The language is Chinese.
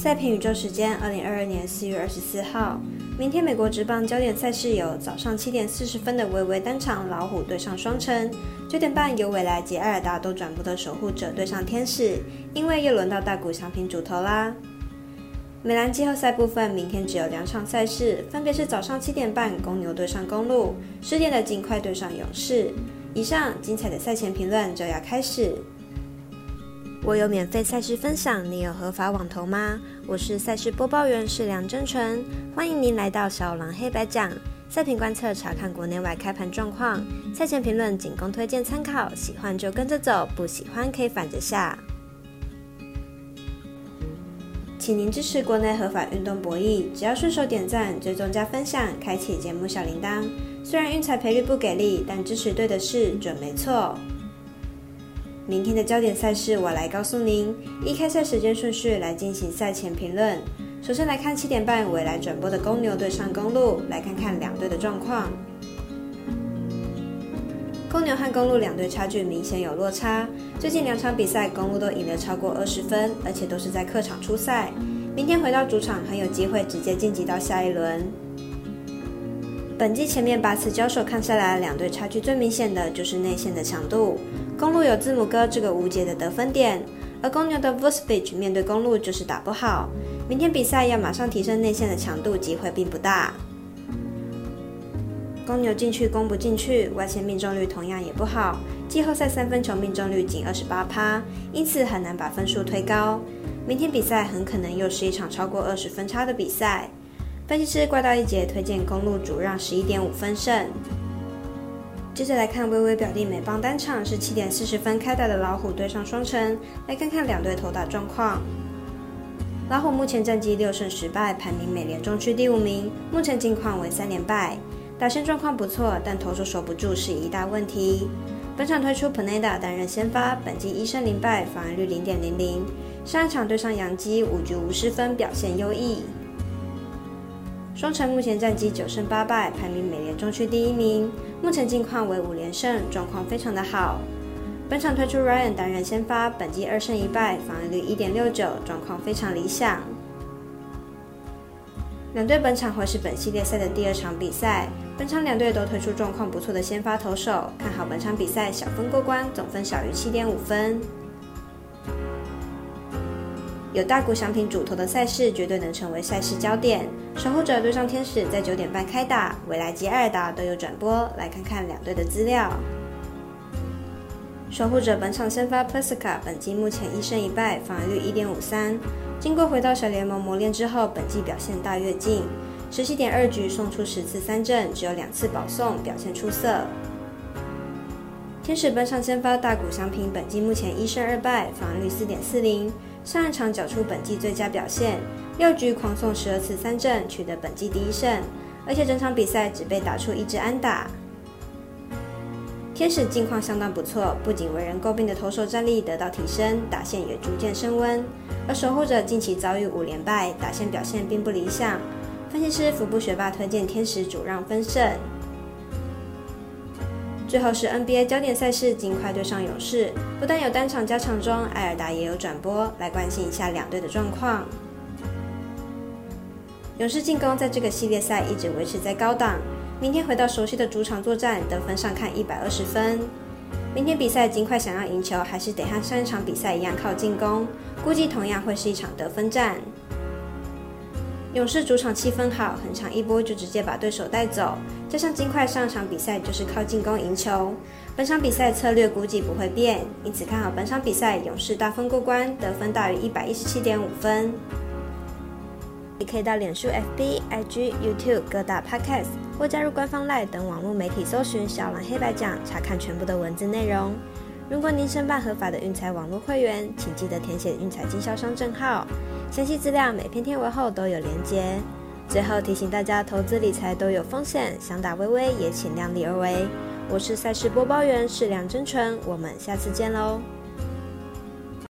赛评宇宙时间，二零二二年四月二十四号，明天美国职棒焦点赛事有早上七点四十分的微微单场老虎对上双城，九点半由未来及艾尔达都转播的守护者对上天使，因为又轮到大谷翔平主投啦。美兰季后赛部分，明天只有两场赛事，分别是早上七点半公牛对上公路，十点的尽快对上勇士。以上精彩的赛前评论就要开始。我有免费赛事分享，你有合法网投吗？我是赛事播报员是梁真纯，欢迎您来到小狼黑白讲赛评观测，查看国内外开盘状况，赛前评论仅供推荐参考，喜欢就跟着走，不喜欢可以反着下。请您支持国内合法运动博弈，只要顺手点赞、追踪加分享，开启节目小铃铛。虽然运彩赔率不给力，但支持对的事准没错。明天的焦点赛事，我来告诉您。依开赛时间顺序来进行赛前评论。首先来看七点半未来转播的公牛对上公路，来看看两队的状况。公牛和公路两队差距明显有落差，最近两场比赛公路都赢了超过二十分，而且都是在客场出赛。明天回到主场，很有机会直接晋级到下一轮。本季前面八次交手看下来，两队差距最明显的就是内线的强度。公路有字母哥这个无解的得分点，而公牛的 Vucevic 面对公路就是打不好。明天比赛要马上提升内线的强度，机会并不大。公牛进去攻不进去，外线命中率同样也不好，季后赛三分球命中率仅二十八趴，因此很难把分数推高。明天比赛很可能又是一场超过二十分差的比赛。分析师怪盗一节推荐公路主让十一点五分胜。接着来看微微表弟美邦单场是七点四十分开打的老虎对上双城，来看看两队投打状况。老虎目前战绩六胜十败，排名美联中区第五名，目前近况为三连败。打线状况不错，但投手守不住是一大问题。本场推出 Paneda 担任先发，本季一胜零败，防御率零点零零。上一场对上杨基五局无失分，表现优异。双城目前战绩九胜八败，排名美联中区第一名，目前近况为五连胜，状况非常的好。本场推出 Ryan 担任先发，本季二胜一败，防御率一点六九，状况非常理想。两队本场会是本系列赛的第二场比赛，本场两队都推出状况不错的先发投手，看好本场比赛小分过关，总分小于七点五分。有大股祥平主投的赛事，绝对能成为赛事焦点。守护者对上天使在九点半开打，未来及二打都有转播。来看看两队的资料。守护者本场先发 Persica，本季目前一胜一败，防御率一点五三。经过回到小联盟磨练之后，本季表现大跃进，十七点二局送出十次三振，只有两次保送，表现出色。天使本场先发大谷翔平，本季目前一胜二败，防御率四点四零。上一场缴出本季最佳表现，六局狂送十二次三振，取得本季第一胜，而且整场比赛只被打出一支安打。天使近况相当不错，不仅为人诟病的投手战力得到提升，打线也逐渐升温。而守护者近期遭遇五连败，打线表现并不理想。分析师福布学霸推荐天使主让分胜。最后是 NBA 焦点赛事，尽快对上勇士。不但有单场加场中，艾尔达也有转播，来关心一下两队的状况。勇士进攻在这个系列赛一直维持在高档，明天回到熟悉的主场作战，得分上看一百二十分。明天比赛尽快想要赢球，还是得和上一场比赛一样靠进攻，估计同样会是一场得分战。勇士主场气氛好，很长一波就直接把对手带走。加上金块上场比赛就是靠进攻赢球，本场比赛策略估计不会变，因此看好本场比赛勇士大分过关，得分大于一百一十七点五分。你可以到脸书、FB、IG、YouTube 各大 Podcast 或加入官方 Line 等网络媒体搜寻“小蓝黑白讲”，查看全部的文字内容。如果您申办合法的运彩网络会员，请记得填写运彩经销商证号。详细资料每篇天文后都有连接。最后提醒大家，投资理财都有风险，想打微微也请量力而为。我是赛事播报员，是梁真纯，我们下次见喽。